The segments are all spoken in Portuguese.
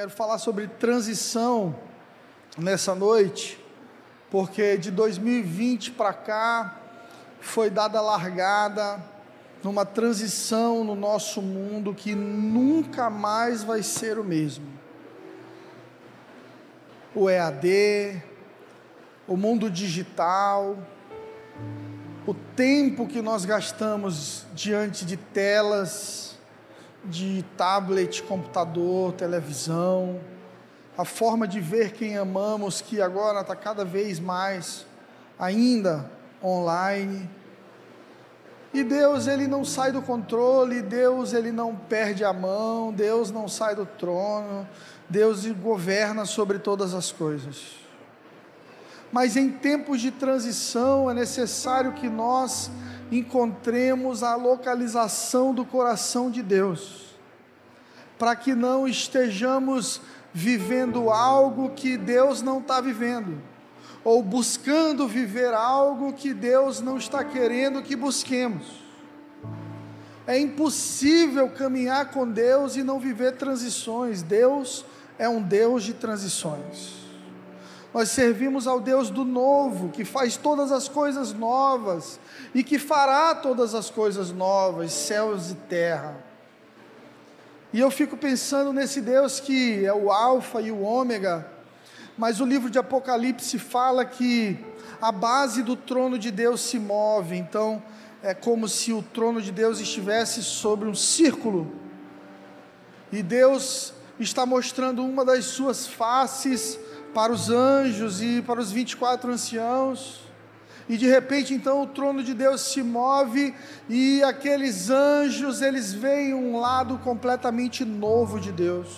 Quero falar sobre transição nessa noite, porque de 2020 para cá foi dada largada numa transição no nosso mundo que nunca mais vai ser o mesmo. O EAD, o mundo digital, o tempo que nós gastamos diante de telas, de tablet, computador, televisão, a forma de ver quem amamos, que agora está cada vez mais ainda online. E Deus, ele não sai do controle, Deus, ele não perde a mão, Deus não sai do trono, Deus governa sobre todas as coisas. Mas em tempos de transição é necessário que nós encontremos a localização do coração de Deus, para que não estejamos vivendo algo que Deus não está vivendo, ou buscando viver algo que Deus não está querendo que busquemos. É impossível caminhar com Deus e não viver transições. Deus é um Deus de transições. Nós servimos ao Deus do novo, que faz todas as coisas novas e que fará todas as coisas novas, céus e terra. E eu fico pensando nesse Deus que é o Alfa e o Ômega, mas o livro de Apocalipse fala que a base do trono de Deus se move, então é como se o trono de Deus estivesse sobre um círculo, e Deus está mostrando uma das suas faces para os anjos e para os 24 anciãos. E de repente, então, o trono de Deus se move e aqueles anjos, eles veem um lado completamente novo de Deus,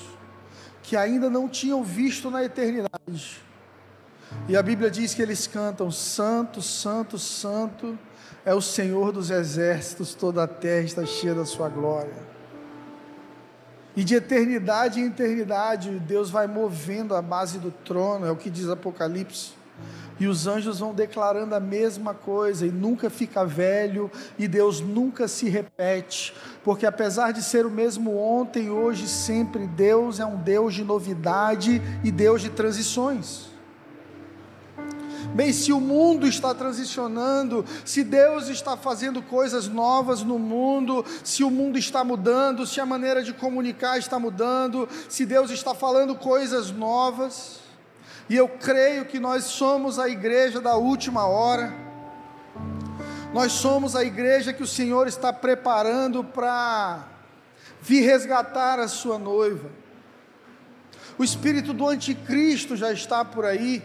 que ainda não tinham visto na eternidade. E a Bíblia diz que eles cantam: Santo, Santo, Santo é o Senhor dos exércitos, toda a terra está cheia da sua glória. E de eternidade em eternidade, Deus vai movendo a base do trono, é o que diz Apocalipse. E os anjos vão declarando a mesma coisa, e nunca fica velho, e Deus nunca se repete, porque apesar de ser o mesmo ontem, hoje, sempre, Deus é um Deus de novidade e Deus de transições. Bem, se o mundo está transicionando, se Deus está fazendo coisas novas no mundo, se o mundo está mudando, se a maneira de comunicar está mudando, se Deus está falando coisas novas, e eu creio que nós somos a igreja da última hora, nós somos a igreja que o Senhor está preparando para vir resgatar a sua noiva. O espírito do anticristo já está por aí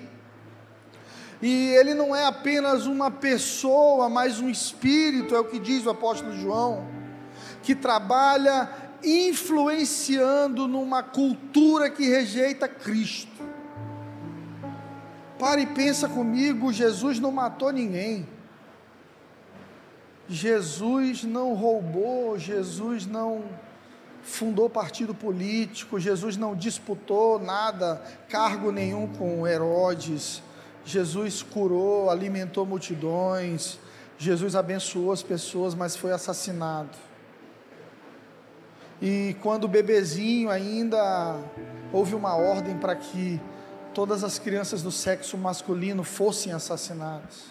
e ele não é apenas uma pessoa, mas um espírito, é o que diz o apóstolo João, que trabalha influenciando numa cultura que rejeita Cristo. Para e pensa comigo, Jesus não matou ninguém. Jesus não roubou, Jesus não fundou partido político, Jesus não disputou nada, cargo nenhum com Herodes, Jesus curou, alimentou multidões, Jesus abençoou as pessoas, mas foi assassinado. E quando bebezinho ainda houve uma ordem para que todas as crianças do sexo masculino fossem assassinadas.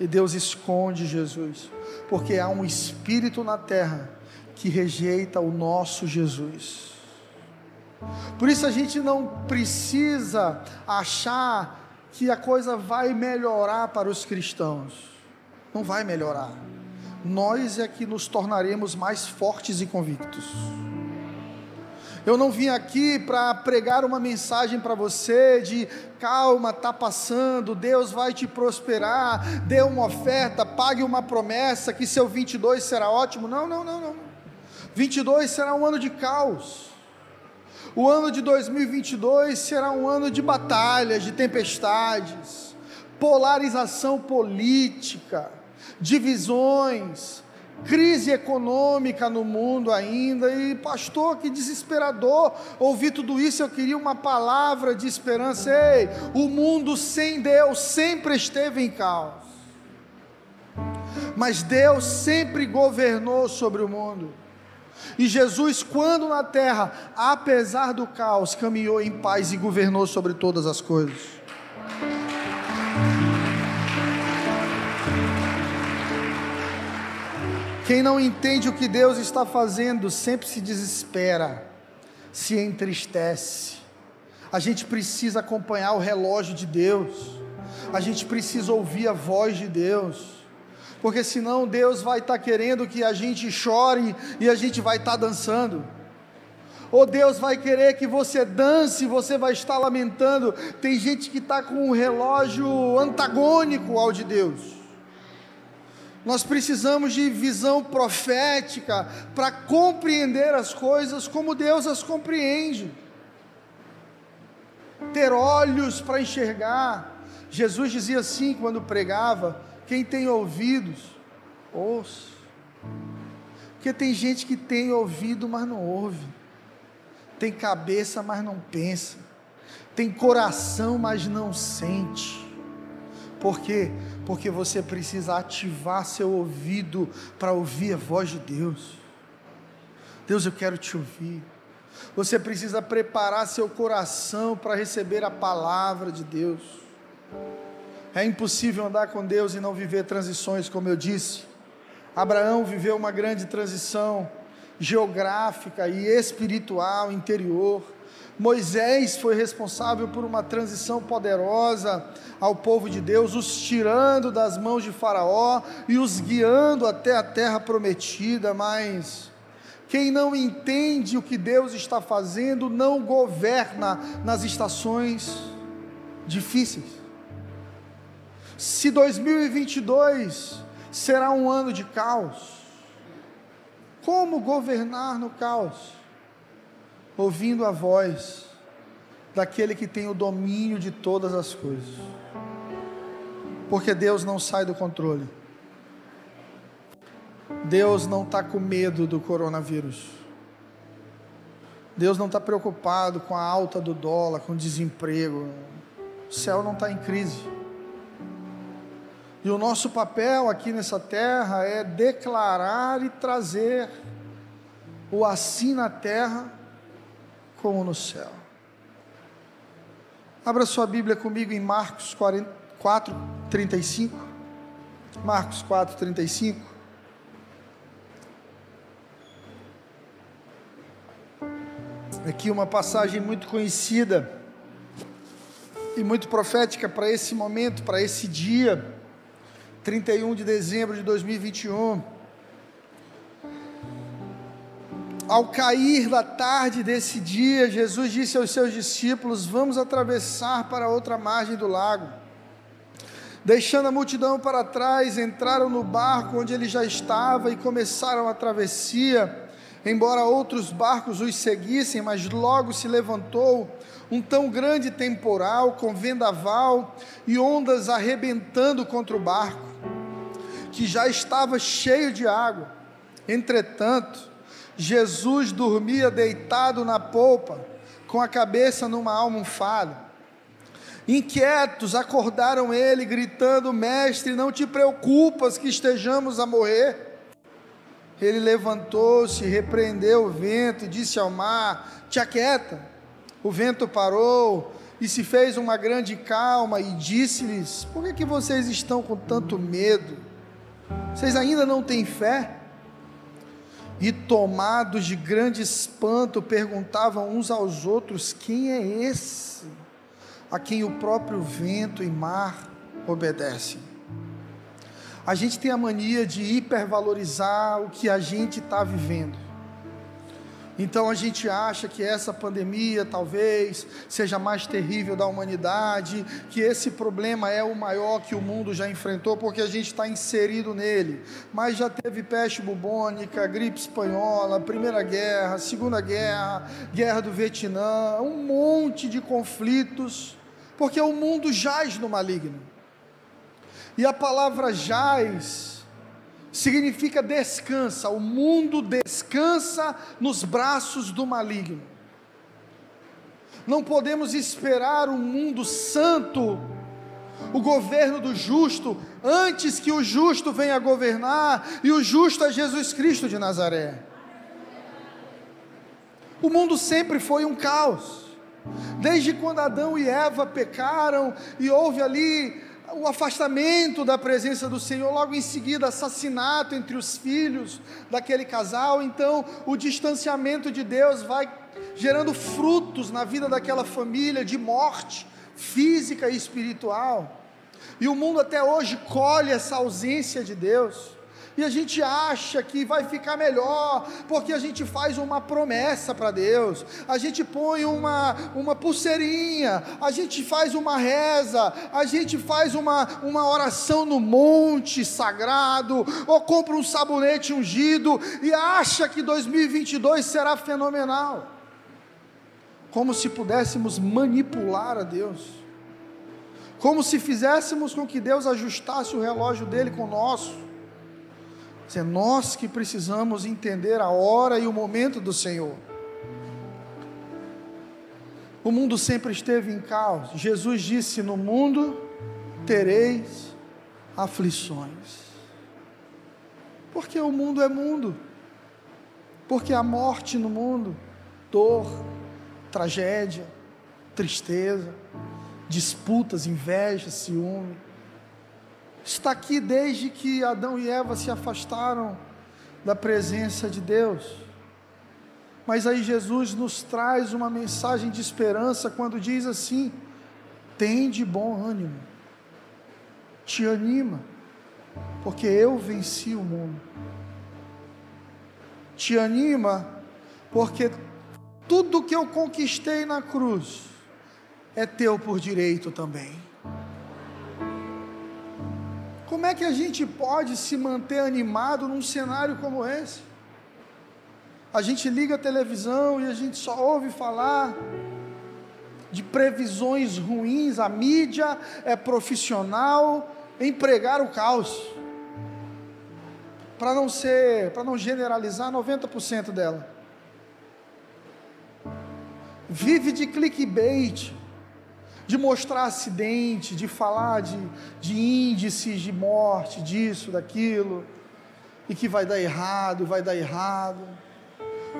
E Deus esconde Jesus, porque há um espírito na terra que rejeita o nosso Jesus. Por isso a gente não precisa achar que a coisa vai melhorar para os cristãos. Não vai melhorar. Nós é que nos tornaremos mais fortes e convictos. Eu não vim aqui para pregar uma mensagem para você de calma, tá passando, Deus vai te prosperar, dê uma oferta, pague uma promessa que seu 22 será ótimo. Não, não, não, não. 22 será um ano de caos. O ano de 2022 será um ano de batalhas, de tempestades, polarização política, divisões, crise econômica no mundo ainda. E, pastor, que desesperador ouvir tudo isso. Eu queria uma palavra de esperança. Ei, o mundo sem Deus sempre esteve em caos, mas Deus sempre governou sobre o mundo. E Jesus, quando na terra, apesar do caos, caminhou em paz e governou sobre todas as coisas. Quem não entende o que Deus está fazendo sempre se desespera, se entristece. A gente precisa acompanhar o relógio de Deus, a gente precisa ouvir a voz de Deus porque senão Deus vai estar tá querendo que a gente chore e a gente vai estar tá dançando. Ou Deus vai querer que você dance, e você vai estar lamentando. Tem gente que está com um relógio antagônico ao de Deus. Nós precisamos de visão profética para compreender as coisas como Deus as compreende. Ter olhos para enxergar. Jesus dizia assim quando pregava: quem tem ouvidos, ouça. Porque tem gente que tem ouvido, mas não ouve. Tem cabeça, mas não pensa. Tem coração, mas não sente. Por quê? Porque você precisa ativar seu ouvido para ouvir a voz de Deus. Deus, eu quero te ouvir. Você precisa preparar seu coração para receber a palavra de Deus. É impossível andar com Deus e não viver transições, como eu disse. Abraão viveu uma grande transição geográfica e espiritual interior. Moisés foi responsável por uma transição poderosa ao povo de Deus, os tirando das mãos de Faraó e os guiando até a terra prometida, mas quem não entende o que Deus está fazendo não governa nas estações difíceis. Se 2022 será um ano de caos, como governar no caos? Ouvindo a voz daquele que tem o domínio de todas as coisas. Porque Deus não sai do controle. Deus não está com medo do coronavírus. Deus não está preocupado com a alta do dólar, com o desemprego. O céu não está em crise. E o nosso papel aqui nessa terra é declarar e trazer o assim na terra como no céu. Abra sua Bíblia comigo em Marcos 4, 35. Marcos 4, 35. Aqui uma passagem muito conhecida e muito profética para esse momento, para esse dia. 31 de dezembro de 2021. Ao cair da tarde desse dia, Jesus disse aos seus discípulos: Vamos atravessar para outra margem do lago. Deixando a multidão para trás, entraram no barco onde ele já estava e começaram a travessia. Embora outros barcos os seguissem, mas logo se levantou um tão grande temporal com vendaval e ondas arrebentando contra o barco que já estava cheio de água. Entretanto, Jesus dormia deitado na polpa, com a cabeça numa almofada. Inquietos, acordaram ele, gritando: Mestre, não te preocupas que estejamos a morrer. Ele levantou-se, repreendeu o vento e disse ao mar: Te aquieta. O vento parou e se fez uma grande calma e disse-lhes: Por que, que vocês estão com tanto medo? Vocês ainda não têm fé? E tomados de grande espanto, perguntavam uns aos outros: Quem é esse a quem o próprio vento e mar obedecem? A gente tem a mania de hipervalorizar o que a gente está vivendo. Então a gente acha que essa pandemia talvez seja mais terrível da humanidade, que esse problema é o maior que o mundo já enfrentou, porque a gente está inserido nele. Mas já teve peste bubônica, gripe espanhola, Primeira Guerra, Segunda Guerra, Guerra do Vietnã, um monte de conflitos, porque o mundo jaz no maligno. E a palavra jaz significa descansa, o mundo descansa nos braços do maligno. Não podemos esperar um mundo santo, o governo do justo, antes que o justo venha governar, e o justo é Jesus Cristo de Nazaré. O mundo sempre foi um caos. Desde quando Adão e Eva pecaram e houve ali o afastamento da presença do Senhor, logo em seguida, assassinato entre os filhos daquele casal, então o distanciamento de Deus vai gerando frutos na vida daquela família de morte física e espiritual. E o mundo até hoje colhe essa ausência de Deus e a gente acha que vai ficar melhor, porque a gente faz uma promessa para Deus, a gente põe uma, uma pulseirinha, a gente faz uma reza, a gente faz uma, uma oração no monte sagrado, ou compra um sabonete ungido e acha que 2022 será fenomenal, como se pudéssemos manipular a Deus. Como se fizéssemos com que Deus ajustasse o relógio dele com o nosso. É nós que precisamos entender a hora e o momento do Senhor. O mundo sempre esteve em caos. Jesus disse: No mundo tereis aflições. Porque o mundo é mundo. Porque a morte no mundo, dor, tragédia, tristeza, disputas, inveja, ciúme está aqui desde que Adão e Eva se afastaram da presença de Deus. Mas aí Jesus nos traz uma mensagem de esperança quando diz assim: tem de bom ânimo, te anima, porque eu venci o mundo. Te anima, porque tudo que eu conquistei na cruz é teu por direito também. Como é que a gente pode se manter animado num cenário como esse? A gente liga a televisão e a gente só ouve falar de previsões ruins, a mídia é profissional em pregar o caos. Para não ser, para não generalizar 90% dela. Vive de clickbait de mostrar acidente, de falar de, de índices de morte, disso, daquilo, e que vai dar errado, vai dar errado.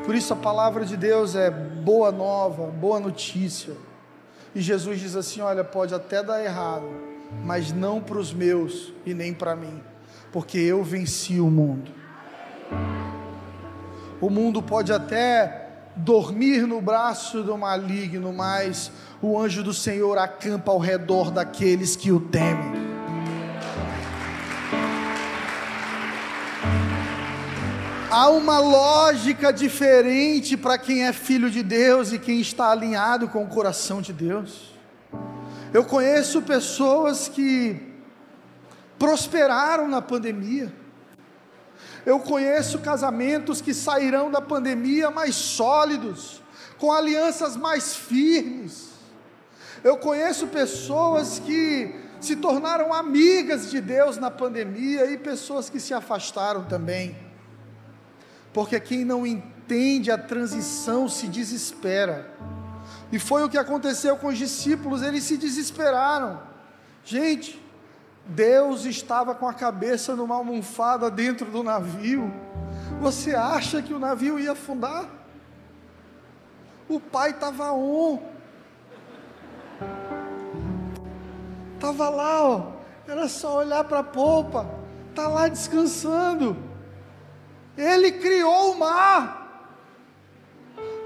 Por isso a palavra de Deus é boa nova, boa notícia. E Jesus diz assim: olha, pode até dar errado, mas não para os meus e nem para mim, porque eu venci o mundo. O mundo pode até dormir no braço do maligno, mas o anjo do Senhor acampa ao redor daqueles que o temem. Há uma lógica diferente para quem é filho de Deus e quem está alinhado com o coração de Deus. Eu conheço pessoas que prosperaram na pandemia eu conheço casamentos que sairão da pandemia mais sólidos, com alianças mais firmes. Eu conheço pessoas que se tornaram amigas de Deus na pandemia e pessoas que se afastaram também. Porque quem não entende a transição se desespera. E foi o que aconteceu com os discípulos, eles se desesperaram. Gente, Deus estava com a cabeça numa almofada dentro do navio. Você acha que o navio ia afundar? O pai estava on. Estava lá, ó. Era só olhar para a polpa. Está lá descansando. Ele criou o mar.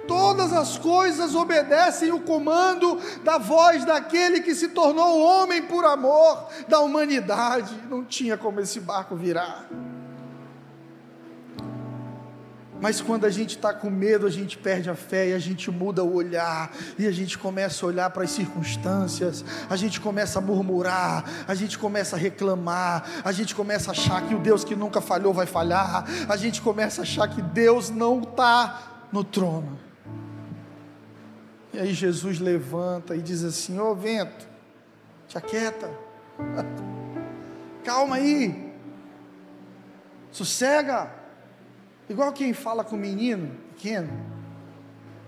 Todas as coisas obedecem o comando da voz daquele que se tornou homem por amor da humanidade. Não tinha como esse barco virar. Mas quando a gente está com medo, a gente perde a fé e a gente muda o olhar, e a gente começa a olhar para as circunstâncias, a gente começa a murmurar, a gente começa a reclamar, a gente começa a achar que o Deus que nunca falhou vai falhar, a gente começa a achar que Deus não está no trono. E aí Jesus levanta e diz assim: Ô oh, vento, te aquieta, calma aí, sossega, igual quem fala com o menino pequeno: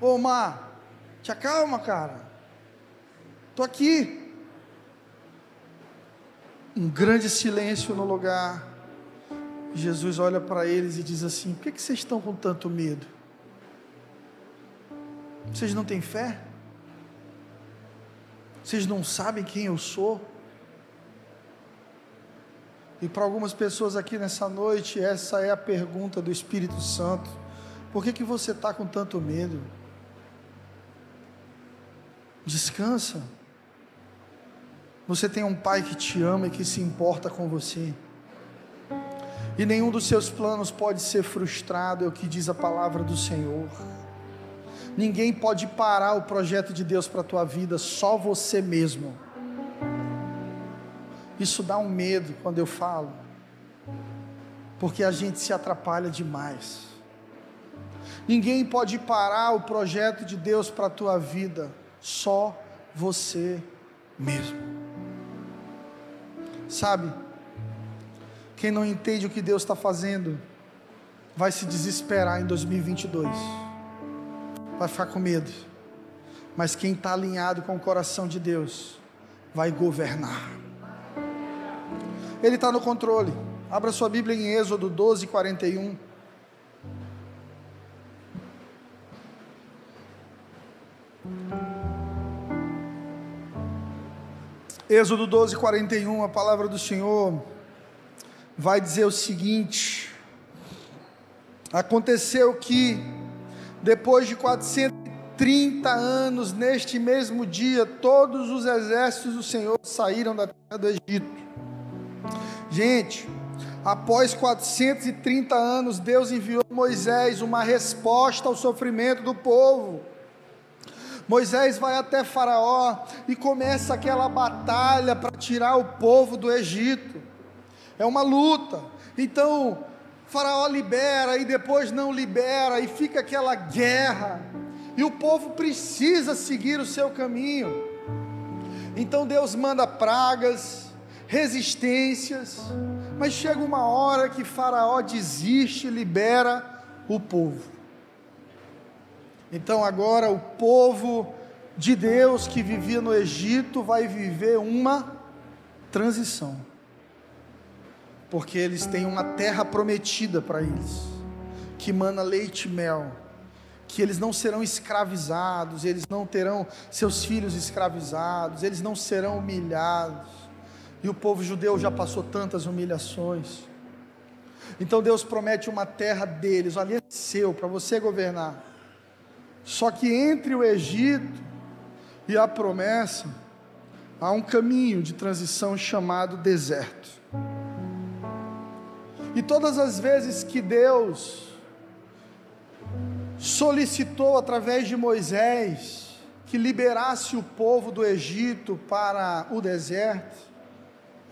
Ô mar, te acalma, cara, estou aqui. Um grande silêncio no lugar. Jesus olha para eles e diz assim: Por que, que vocês estão com tanto medo? Vocês não têm fé? Vocês não sabem quem eu sou? E para algumas pessoas aqui nessa noite, essa é a pergunta do Espírito Santo: por que, que você está com tanto medo? Descansa. Você tem um pai que te ama e que se importa com você. E nenhum dos seus planos pode ser frustrado, é o que diz a palavra do Senhor. Ninguém pode parar o projeto de Deus para a tua vida, só você mesmo. Isso dá um medo quando eu falo, porque a gente se atrapalha demais. Ninguém pode parar o projeto de Deus para a tua vida, só você mesmo. Sabe, quem não entende o que Deus está fazendo, vai se desesperar em 2022, vai ficar com medo. Mas quem está alinhado com o coração de Deus, vai governar. Ele está no controle. Abra sua Bíblia em Êxodo 12, 41. Êxodo 12, 41, a palavra do Senhor vai dizer o seguinte: Aconteceu que, depois de 430 anos, neste mesmo dia, todos os exércitos do Senhor saíram da terra do Egito. Gente, após 430 anos, Deus enviou Moisés uma resposta ao sofrimento do povo. Moisés vai até Faraó e começa aquela batalha para tirar o povo do Egito é uma luta. Então, Faraó libera e depois não libera, e fica aquela guerra, e o povo precisa seguir o seu caminho. Então Deus manda pragas, resistências, mas chega uma hora que Faraó desiste e libera o povo. Então agora o povo de Deus que vivia no Egito vai viver uma transição porque eles têm uma terra prometida para eles, que mana leite e mel, que eles não serão escravizados, eles não terão seus filhos escravizados, eles não serão humilhados. E o povo judeu já passou tantas humilhações. Então Deus promete uma terra deles, ali é seu, para você governar. Só que entre o Egito e a promessa, há um caminho de transição chamado deserto. E todas as vezes que Deus solicitou através de Moisés que liberasse o povo do Egito para o deserto,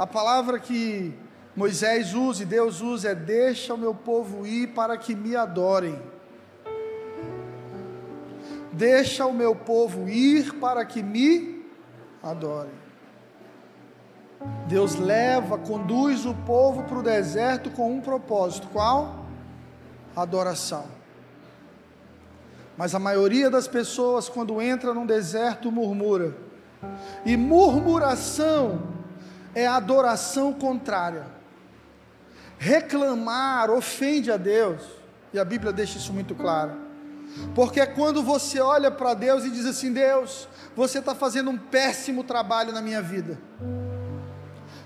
a palavra que Moisés usa e Deus usa é: Deixa o meu povo ir para que me adorem. Deixa o meu povo ir para que me adorem. Deus leva, conduz o povo para o deserto com um propósito: qual? Adoração. Mas a maioria das pessoas, quando entra num deserto, murmura. E murmuração é adoração contrária. Reclamar ofende a Deus, e a Bíblia deixa isso muito claro. Porque é quando você olha para Deus e diz assim: Deus, você está fazendo um péssimo trabalho na minha vida.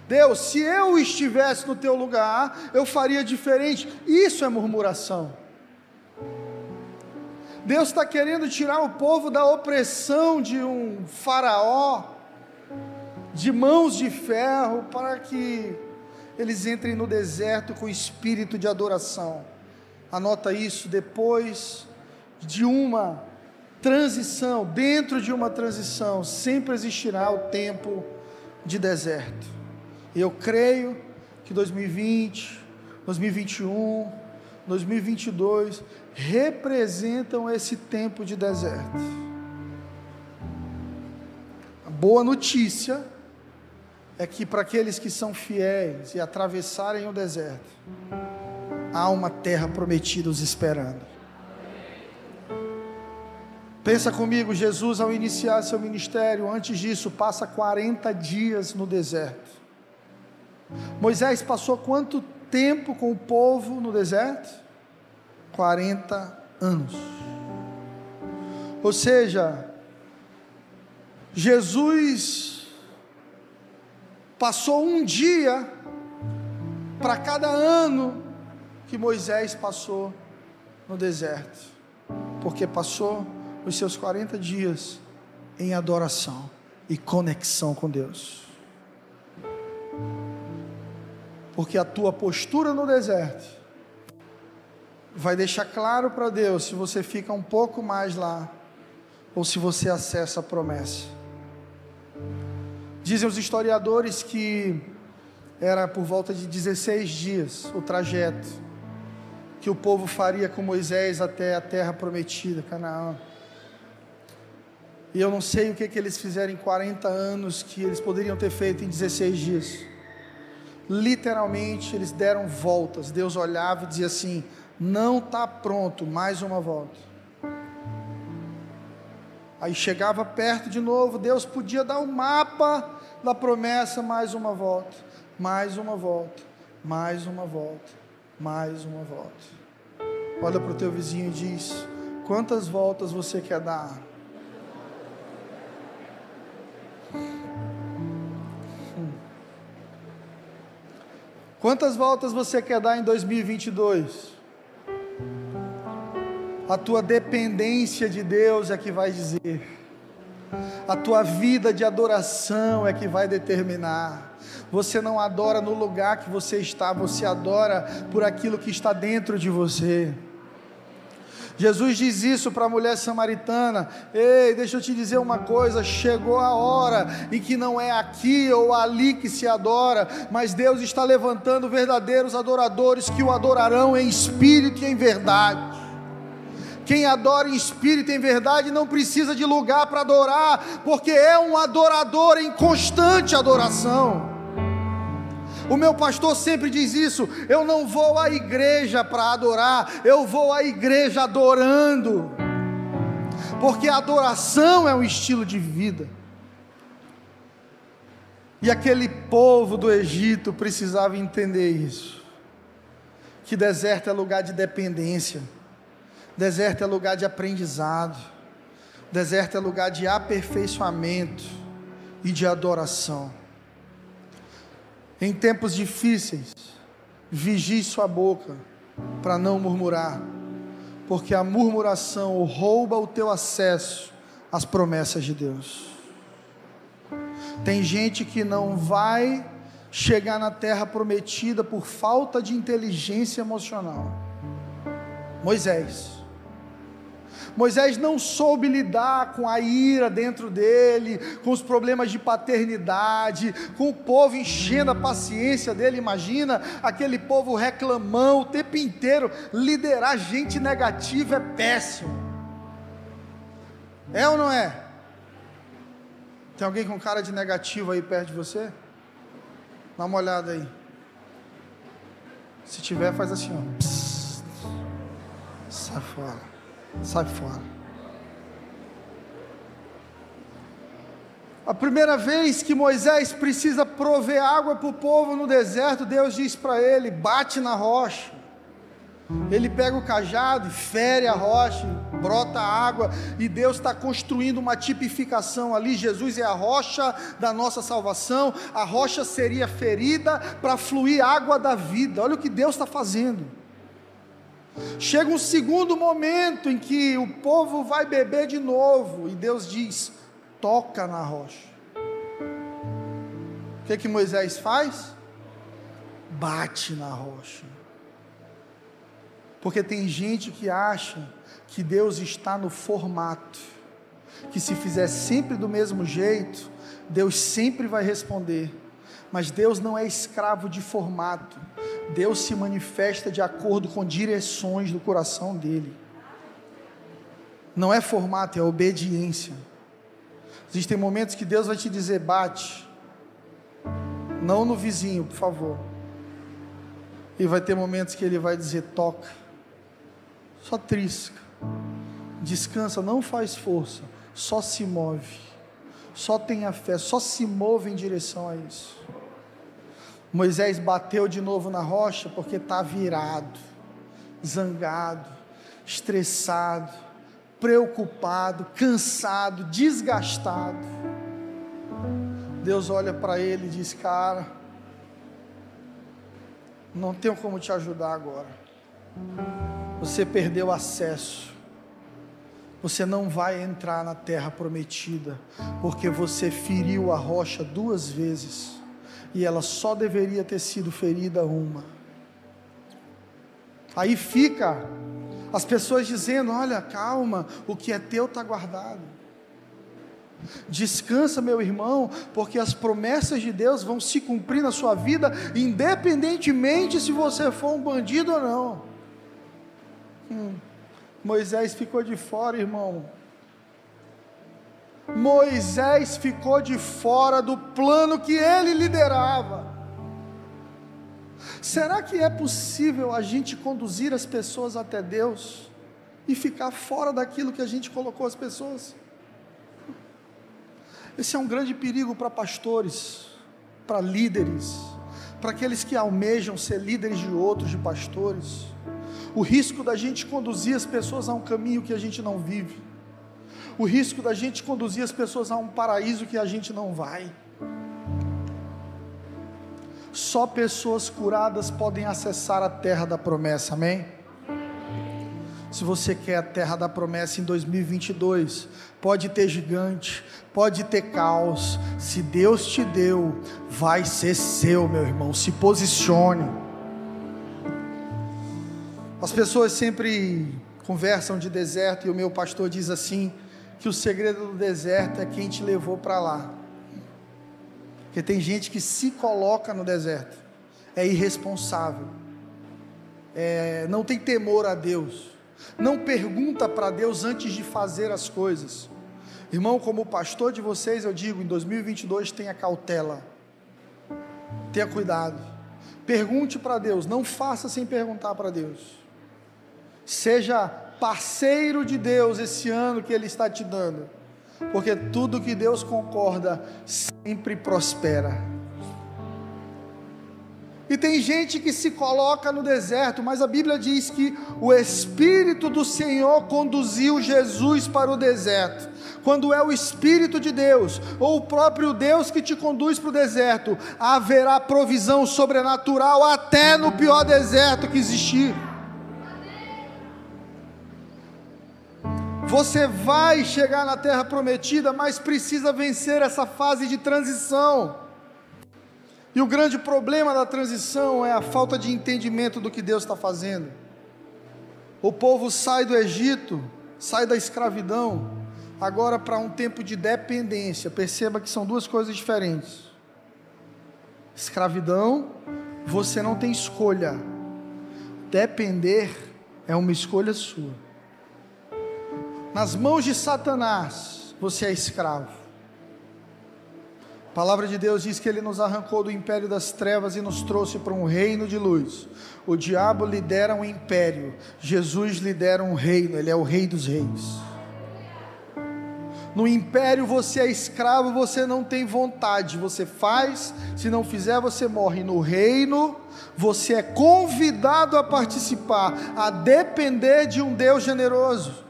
Deus, se eu estivesse no teu lugar, eu faria diferente. Isso é murmuração. Deus está querendo tirar o povo da opressão de um faraó, de mãos de ferro, para que eles entrem no deserto com espírito de adoração. Anota isso, depois de uma transição, dentro de uma transição, sempre existirá o tempo de deserto. Eu creio que 2020, 2021, 2022 representam esse tempo de deserto. A boa notícia é que para aqueles que são fiéis e atravessarem o deserto, há uma terra prometida os esperando. Pensa comigo, Jesus ao iniciar seu ministério, antes disso, passa 40 dias no deserto. Moisés passou quanto tempo com o povo no deserto? 40 anos. Ou seja, Jesus passou um dia para cada ano que Moisés passou no deserto, porque passou os seus 40 dias em adoração e conexão com Deus. Porque a tua postura no deserto vai deixar claro para Deus se você fica um pouco mais lá ou se você acessa a promessa. Dizem os historiadores que era por volta de 16 dias o trajeto que o povo faria com Moisés até a terra prometida, Canaã. E eu não sei o que, que eles fizeram em 40 anos que eles poderiam ter feito em 16 dias. Literalmente, eles deram voltas. Deus olhava e dizia assim: não está pronto, mais uma volta. Aí chegava perto de novo, Deus podia dar o um mapa da promessa, mais uma volta, mais uma volta, mais uma volta, mais uma volta. Olha para o teu vizinho e diz: quantas voltas você quer dar? Quantas voltas você quer dar em 2022? A tua dependência de Deus é que vai dizer. A tua vida de adoração é que vai determinar. Você não adora no lugar que você está, você adora por aquilo que está dentro de você. Jesus diz isso para a mulher samaritana: Ei, deixa eu te dizer uma coisa, chegou a hora em que não é aqui ou ali que se adora, mas Deus está levantando verdadeiros adoradores que o adorarão em espírito e em verdade. Quem adora em espírito e em verdade não precisa de lugar para adorar, porque é um adorador em constante adoração. O meu pastor sempre diz isso: eu não vou à igreja para adorar, eu vou à igreja adorando, porque a adoração é um estilo de vida. E aquele povo do Egito precisava entender isso: que deserto é lugar de dependência Deserto é lugar de aprendizado. Deserto é lugar de aperfeiçoamento e de adoração. Em tempos difíceis, vigie sua boca para não murmurar, porque a murmuração rouba o teu acesso às promessas de Deus. Tem gente que não vai chegar na terra prometida por falta de inteligência emocional. Moisés Moisés não soube lidar com a ira dentro dele, com os problemas de paternidade, com o povo enchendo a paciência dele. Imagina aquele povo reclamão o tempo inteiro. Liderar gente negativa é péssimo. É ou não é? Tem alguém com cara de negativo aí perto de você? Dá uma olhada aí. Se tiver, faz assim, ó. Psst. Sai fora. Sai fora. A primeira vez que Moisés precisa prover água para o povo no deserto, Deus diz para ele: bate na rocha. Ele pega o cajado e fere a rocha, brota água, e Deus está construindo uma tipificação ali. Jesus é a rocha da nossa salvação, a rocha seria ferida para fluir água da vida. Olha o que Deus está fazendo. Chega um segundo momento em que o povo vai beber de novo e Deus diz: toca na rocha. O que que Moisés faz? Bate na rocha. Porque tem gente que acha que Deus está no formato, que se fizer sempre do mesmo jeito, Deus sempre vai responder. Mas Deus não é escravo de formato. Deus se manifesta de acordo com direções do coração dele. Não é formato, é obediência. Existem momentos que Deus vai te dizer: bate, não no vizinho, por favor. E vai ter momentos que Ele vai dizer: toca, só trisca, descansa, não faz força, só se move, só tenha fé, só se move em direção a isso. Moisés bateu de novo na rocha porque está virado, zangado, estressado, preocupado, cansado, desgastado. Deus olha para ele e diz: Cara, não tenho como te ajudar agora. Você perdeu acesso. Você não vai entrar na terra prometida, porque você feriu a rocha duas vezes, e ela só deveria ter sido ferida uma. Aí fica as pessoas dizendo: Olha, calma, o que é teu está guardado. Descansa, meu irmão, porque as promessas de Deus vão se cumprir na sua vida, independentemente se você for um bandido ou não. Hum. Moisés ficou de fora, irmão. Moisés ficou de fora do plano que ele liderava. Será que é possível a gente conduzir as pessoas até Deus e ficar fora daquilo que a gente colocou as pessoas? Esse é um grande perigo para pastores, para líderes, para aqueles que almejam ser líderes de outros, de pastores. O risco da gente conduzir as pessoas a um caminho que a gente não vive. O risco da gente conduzir as pessoas a um paraíso que a gente não vai. Só pessoas curadas podem acessar a terra da promessa, amém? Se você quer a terra da promessa em 2022, pode ter gigante, pode ter caos. Se Deus te deu, vai ser seu, meu irmão. Se posicione. As pessoas sempre conversam de deserto e o meu pastor diz assim: que o segredo do deserto é quem te levou para lá. Porque tem gente que se coloca no deserto, é irresponsável, é, não tem temor a Deus não pergunta para Deus antes de fazer as coisas. Irmão, como pastor de vocês, eu digo: em 2022 tenha cautela, tenha cuidado. Pergunte para Deus, não faça sem perguntar para Deus. Seja parceiro de Deus esse ano que Ele está te dando, porque tudo que Deus concorda sempre prospera. E tem gente que se coloca no deserto, mas a Bíblia diz que o Espírito do Senhor conduziu Jesus para o deserto. Quando é o Espírito de Deus, ou o próprio Deus que te conduz para o deserto, haverá provisão sobrenatural até no pior deserto que existir. Você vai chegar na terra prometida, mas precisa vencer essa fase de transição. E o grande problema da transição é a falta de entendimento do que Deus está fazendo. O povo sai do Egito, sai da escravidão, agora para um tempo de dependência. Perceba que são duas coisas diferentes. Escravidão, você não tem escolha. Depender é uma escolha sua. Nas mãos de Satanás, você é escravo. A palavra de Deus diz que ele nos arrancou do império das trevas e nos trouxe para um reino de luz. O diabo lidera um império, Jesus lidera um reino, ele é o rei dos reis. No império você é escravo, você não tem vontade, você faz, se não fizer você morre. No reino você é convidado a participar, a depender de um Deus generoso.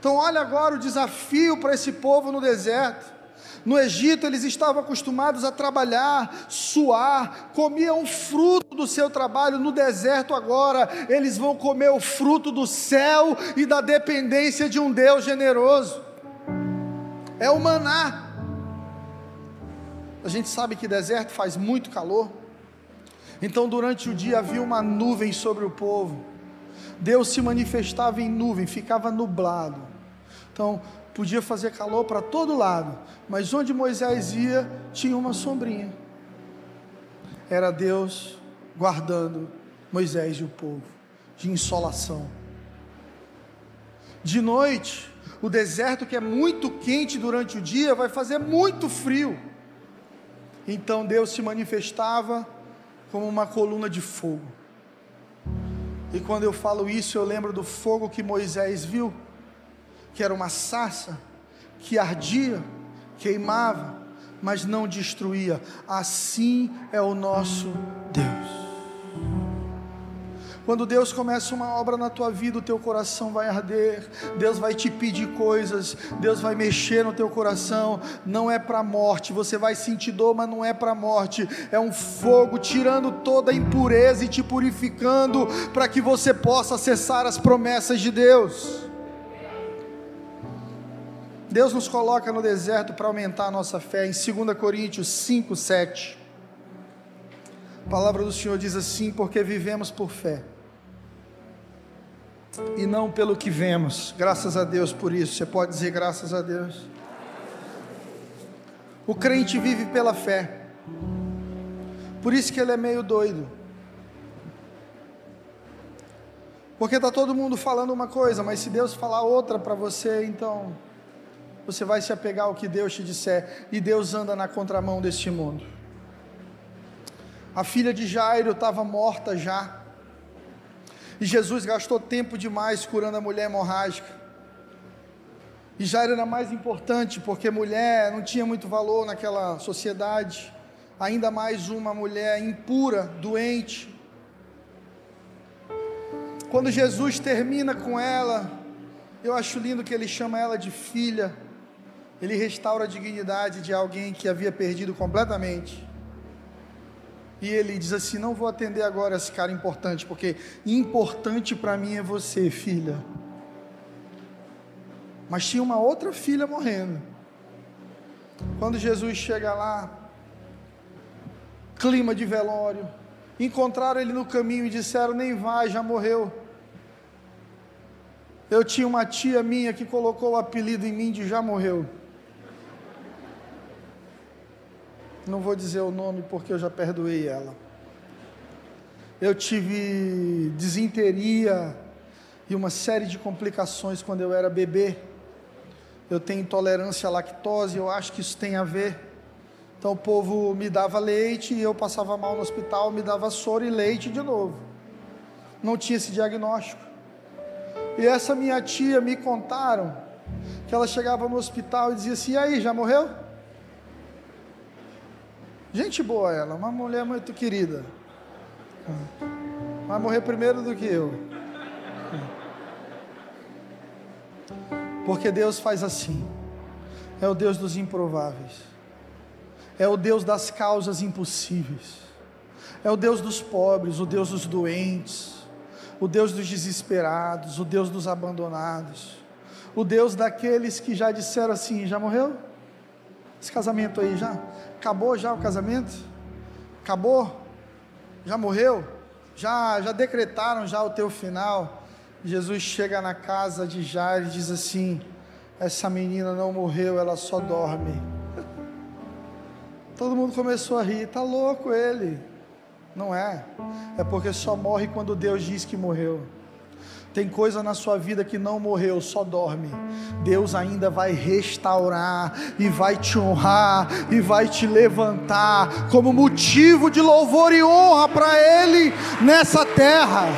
Então, olha agora o desafio para esse povo no deserto. No Egito eles estavam acostumados a trabalhar, suar, comiam fruto do seu trabalho. No deserto agora eles vão comer o fruto do céu e da dependência de um Deus generoso. É o maná. A gente sabe que deserto faz muito calor. Então durante o dia havia uma nuvem sobre o povo. Deus se manifestava em nuvem, ficava nublado. Então, podia fazer calor para todo lado, mas onde Moisés ia, tinha uma sombrinha. Era Deus guardando Moisés e o povo de insolação. De noite, o deserto que é muito quente durante o dia vai fazer muito frio. Então Deus se manifestava como uma coluna de fogo. E quando eu falo isso, eu lembro do fogo que Moisés viu que era uma sarça que ardia, queimava, mas não destruía. Assim é o nosso Deus. Quando Deus começa uma obra na tua vida, o teu coração vai arder, Deus vai te pedir coisas, Deus vai mexer no teu coração, não é para morte, você vai sentir dor, mas não é para morte, é um fogo tirando toda a impureza e te purificando para que você possa acessar as promessas de Deus. Deus nos coloca no deserto para aumentar a nossa fé, em 2 Coríntios 5, 7. A palavra do Senhor diz assim: porque vivemos por fé e não pelo que vemos. Graças a Deus por isso. Você pode dizer graças a Deus. O crente vive pela fé. Por isso que ele é meio doido. Porque está todo mundo falando uma coisa, mas se Deus falar outra para você, então você vai se apegar ao que Deus te disser. E Deus anda na contramão deste mundo. A filha de Jairo estava morta já. E Jesus gastou tempo demais curando a mulher hemorrágica. E Jairo era mais importante porque mulher não tinha muito valor naquela sociedade. Ainda mais uma mulher impura, doente. Quando Jesus termina com ela, eu acho lindo que ele chama ela de filha. Ele restaura a dignidade de alguém que havia perdido completamente. E ele diz assim: Não vou atender agora esse cara importante, porque importante para mim é você, filha. Mas tinha uma outra filha morrendo. Quando Jesus chega lá, clima de velório, encontraram ele no caminho e disseram: Nem vai, já morreu. Eu tinha uma tia minha que colocou o apelido em mim de já morreu. Não vou dizer o nome porque eu já perdoei ela. Eu tive desinteria e uma série de complicações quando eu era bebê. Eu tenho intolerância à lactose, eu acho que isso tem a ver. Então o povo me dava leite e eu passava mal no hospital, me dava soro e leite de novo. Não tinha esse diagnóstico. E essa minha tia me contaram que ela chegava no hospital e dizia assim: "E aí, já morreu?" Gente boa ela, uma mulher muito querida. Vai morrer primeiro do que eu. Porque Deus faz assim. É o Deus dos improváveis. É o Deus das causas impossíveis. É o Deus dos pobres, o Deus dos doentes, o Deus dos desesperados, o Deus dos abandonados, o Deus daqueles que já disseram assim: já morreu? Esse casamento aí já? Acabou já o casamento? Acabou? Já morreu? Já, já decretaram já o teu final? Jesus chega na casa de Jair e diz assim: essa menina não morreu, ela só dorme. Todo mundo começou a rir, tá louco ele. Não é. É porque só morre quando Deus diz que morreu. Tem coisa na sua vida que não morreu, só dorme. Deus ainda vai restaurar e vai te honrar e vai te levantar como motivo de louvor e honra para Ele nessa terra.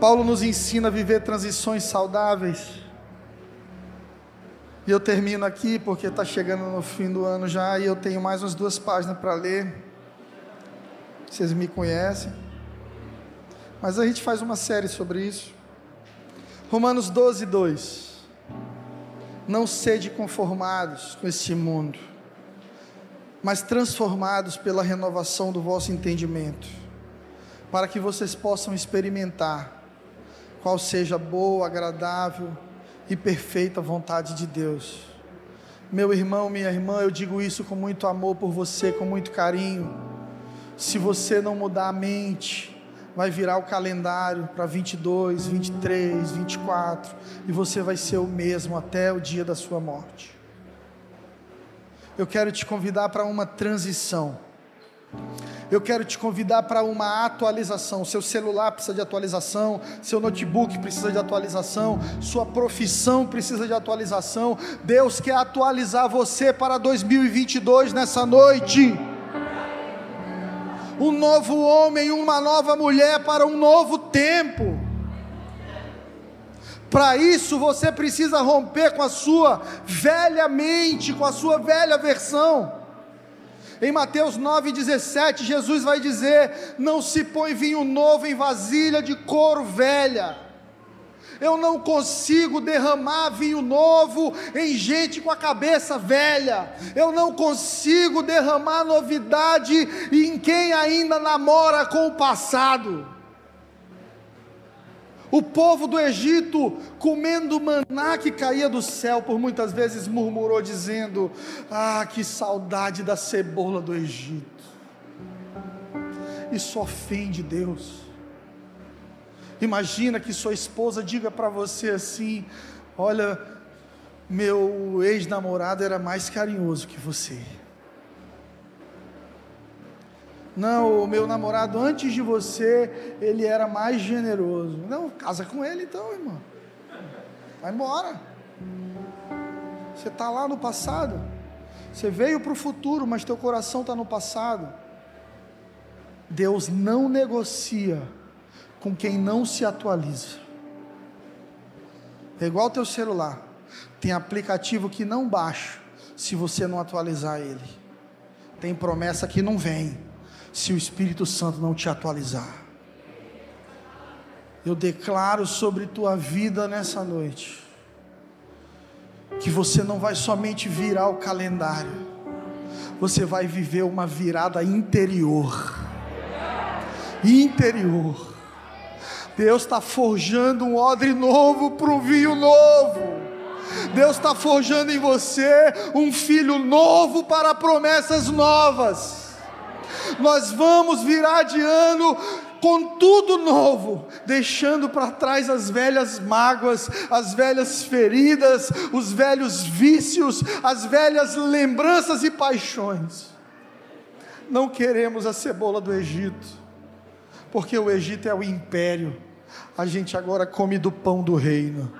Paulo nos ensina a viver transições saudáveis. E eu termino aqui porque está chegando no fim do ano já e eu tenho mais umas duas páginas para ler vocês me conhecem. Mas a gente faz uma série sobre isso. Romanos 12, 2. Não sede conformados com este mundo, mas transformados pela renovação do vosso entendimento, para que vocês possam experimentar qual seja a boa, agradável e perfeita vontade de Deus. Meu irmão, minha irmã, eu digo isso com muito amor por você, com muito carinho se você não mudar a mente, vai virar o calendário para 22, 23, 24 e você vai ser o mesmo até o dia da sua morte. Eu quero te convidar para uma transição. Eu quero te convidar para uma atualização. Seu celular precisa de atualização, seu notebook precisa de atualização, sua profissão precisa de atualização. Deus quer atualizar você para 2022 nessa noite um novo homem, uma nova mulher para um novo tempo. Para isso você precisa romper com a sua velha mente, com a sua velha versão. Em Mateus 9,17, Jesus vai dizer: Não se põe vinho novo em vasilha de couro velha. Eu não consigo derramar vinho novo em gente com a cabeça velha. Eu não consigo derramar novidade em quem ainda namora com o passado. O povo do Egito, comendo maná que caía do céu, por muitas vezes murmurou, dizendo: Ah, que saudade da cebola do Egito. Isso ofende Deus. Imagina que sua esposa diga para você assim: Olha, meu ex-namorado era mais carinhoso que você. Não, o meu namorado antes de você, ele era mais generoso. Não, casa com ele então, irmão. Vai embora. Você está lá no passado. Você veio para o futuro, mas teu coração está no passado. Deus não negocia com quem não se atualiza. É igual teu celular. Tem aplicativo que não baixa se você não atualizar ele. Tem promessa que não vem se o Espírito Santo não te atualizar. Eu declaro sobre tua vida nessa noite que você não vai somente virar o calendário, você vai viver uma virada interior. Interior. Deus está forjando um odre novo para um vinho novo. Deus está forjando em você um filho novo para promessas novas nós vamos virar de ano com tudo novo, deixando para trás as velhas mágoas, as velhas feridas, os velhos vícios, as velhas lembranças e paixões. Não queremos a cebola do Egito, porque o Egito é o império, a gente agora come do pão do reino.